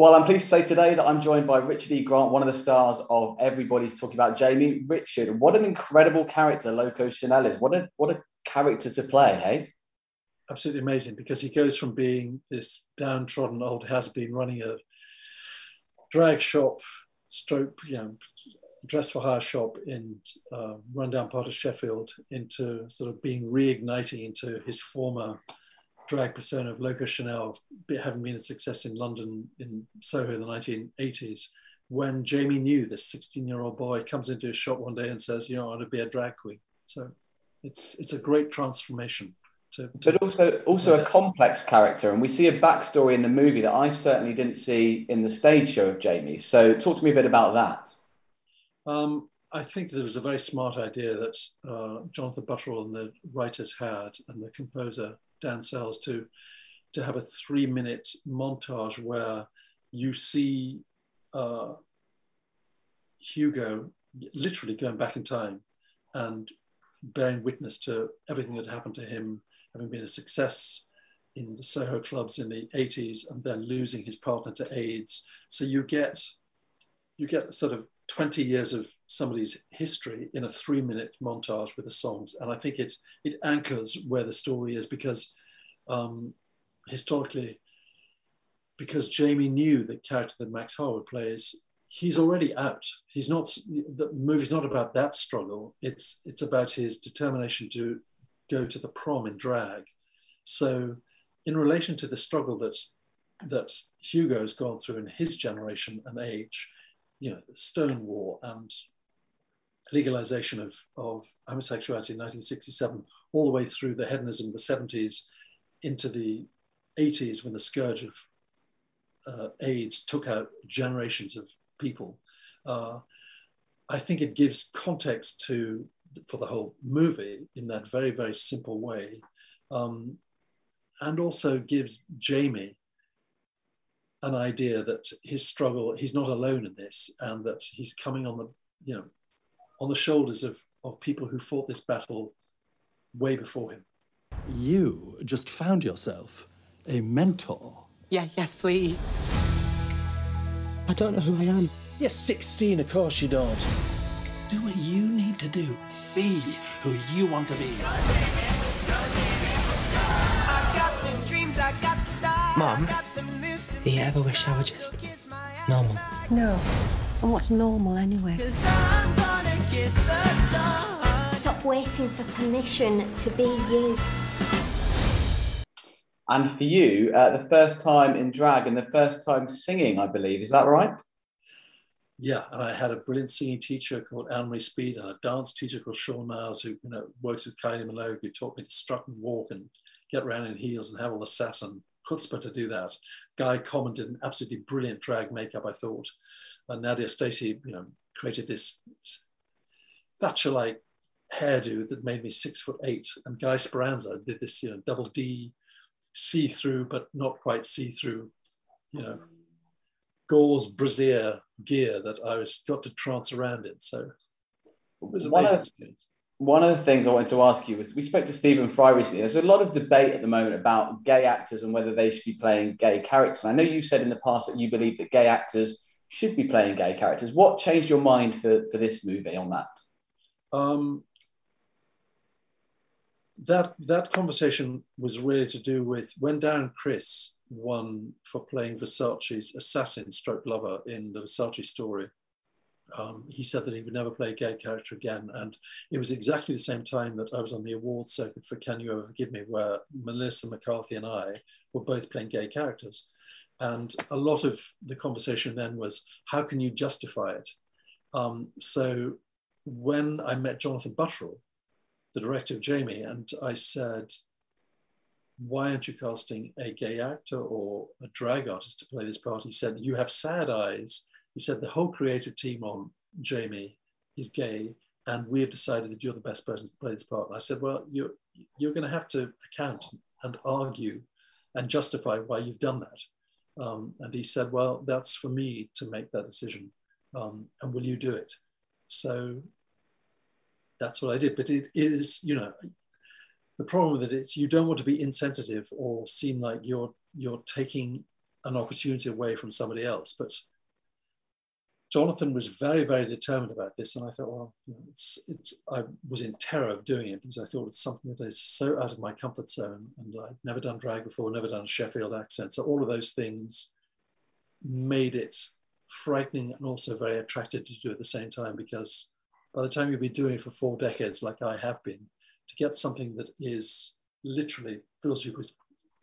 Well, I'm pleased to say today that I'm joined by Richard E. Grant, one of the stars of Everybody's Talking About Jamie. Richard, what an incredible character Loco Chanel is. What a what a character to play, hey? Absolutely amazing because he goes from being this downtrodden old has-been running a drag shop, stroke, you know, dress for hire shop in uh, rundown part of Sheffield into sort of being reigniting into his former drag persona of Loco Chanel, having been a success in London in Soho in the 1980s, when Jamie New this 16 year old boy comes into his shop one day and says, you know, I want to be a drag queen. So it's, it's a great transformation. To, to but also also a complex character and we see a backstory in the movie that i certainly didn't see in the stage show of jamie so talk to me a bit about that um, i think there was a very smart idea that uh, jonathan butterell and the writers had and the composer Dan Sells to to have a three minute montage where you see uh, Hugo literally going back in time and bearing witness to everything that happened to him, having been a success in the Soho clubs in the 80s and then losing his partner to AIDS. So you get you get sort of 20 years of somebody's history in a three minute montage with the songs. And I think it, it anchors where the story is because um, historically, because Jamie New the character that Max Harwood plays, he's already out. He's not, the movie's not about that struggle. It's, it's about his determination to go to the prom in drag. So in relation to the struggle that, that Hugo's gone through in his generation and age, you know, Stonewall and legalization of, of homosexuality in 1967, all the way through the hedonism of the 70s into the 80s when the scourge of uh, AIDS took out generations of people. Uh, I think it gives context to for the whole movie in that very very simple way, um, and also gives Jamie an idea that his struggle, he's not alone in this, and that he's coming on the, you know, on the shoulders of, of people who fought this battle way before him. You just found yourself a mentor. Yeah, yes, please. I don't know who I am. You're 16, of course you don't. Do what you need to do. Be who you want to be. Mom, do you ever wish I were just normal? No. And what's normal anyway? Stop waiting for permission to be you. And for you, uh, the first time in drag and the first time singing, I believe, is that right? Yeah, and I had a brilliant singing teacher called Anne-Marie Speed and a dance teacher called Sean Miles who you know works with Kylie Minogue, who taught me to strut and walk and get around in heels and have all the sass and chutzpah to do that. Guy commented an absolutely brilliant drag makeup, I thought. And Nadia Stacey, you know, created this Thatcher-like hairdo that made me six foot eight. And Guy Speranza did this, you know, double D see through, but not quite see through, you know, gauze brassiere gear that I was got to trance around in. So it was amazing one of. One of the things I wanted to ask you was we spoke to Stephen Fry recently. There's a lot of debate at the moment about gay actors and whether they should be playing gay characters. And I know you said in the past that you believe that gay actors should be playing gay characters. What changed your mind for, for this movie on that? Um, that that conversation was really to do with when Darren Criss won for playing Versace's assassin stroke lover in the Versace story. Um, he said that he would never play a gay character again. And it was exactly the same time that I was on the awards circuit for Can You Ever Forgive Me, where Melissa McCarthy and I were both playing gay characters. And a lot of the conversation then was, how can you justify it? Um, so when I met Jonathan Butterell, the director of Jamie, and I said, why aren't you casting a gay actor or a drag artist to play this part? He said, you have sad eyes. He said, the whole creative team on Jamie is gay, and we have decided that you're the best person to play this part. And I said, well, you're, you're going to have to account and argue and justify why you've done that. Um, and he said, well, that's for me to make that decision. Um, and will you do it? So that's what I did. But it is, you know, the problem with it is you don't want to be insensitive or seem like you're you're taking an opportunity away from somebody else. But Jonathan was very, very determined about this, and I thought, well, it's, it's. I was in terror of doing it because I thought it's something that is so out of my comfort zone, and I'd never done drag before, never done a Sheffield accent, so all of those things made it frightening and also very attractive to do at the same time because by the time you've been doing it for four decades, like I have been, to get something that is literally fills you with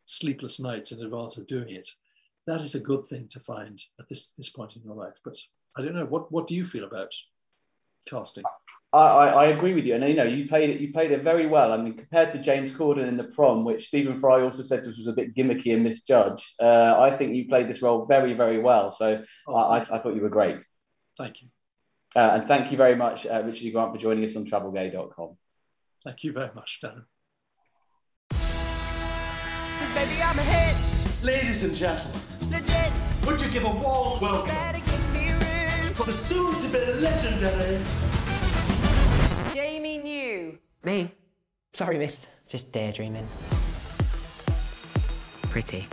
sleepless nights in advance of doing it, that is a good thing to find at this, this point in your life. But I don't know, what, what do you feel about casting? I, I, I, agree with you, and you know you played it. You played it very well. I mean, compared to James Corden in the prom, which Stephen Fry also said this was a bit gimmicky and misjudged. Uh, I think you played this role very, very well. So oh, I, I, thought you were great. Thank you. Uh, and thank you very much, uh, Richard E. Grant, for joining us on TravelGay.com. Thank you very much, Dan. Baby, I'm a hit. Ladies and gentlemen, Legit. would you give a warm welcome for the soon-to-be legendary Jamie New. Me? Sorry, miss. Just daydreaming. Pretty.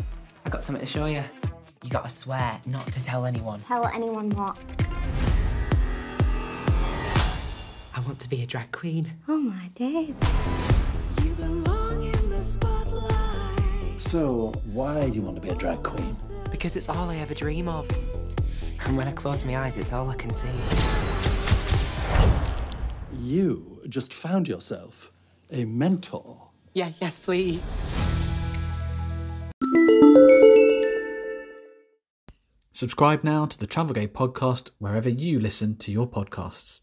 I got something to show you. You gotta swear not to tell anyone. Tell anyone what? I want to be a drag queen. Oh my days. You belong in the spotlight. So, why do you want to be a drag queen? Because it's all I ever dream of. And when I close my eyes, it's all I can see. You just found yourself a mentor. Yeah, yes, please. Subscribe now to the TravelGay podcast wherever you listen to your podcasts.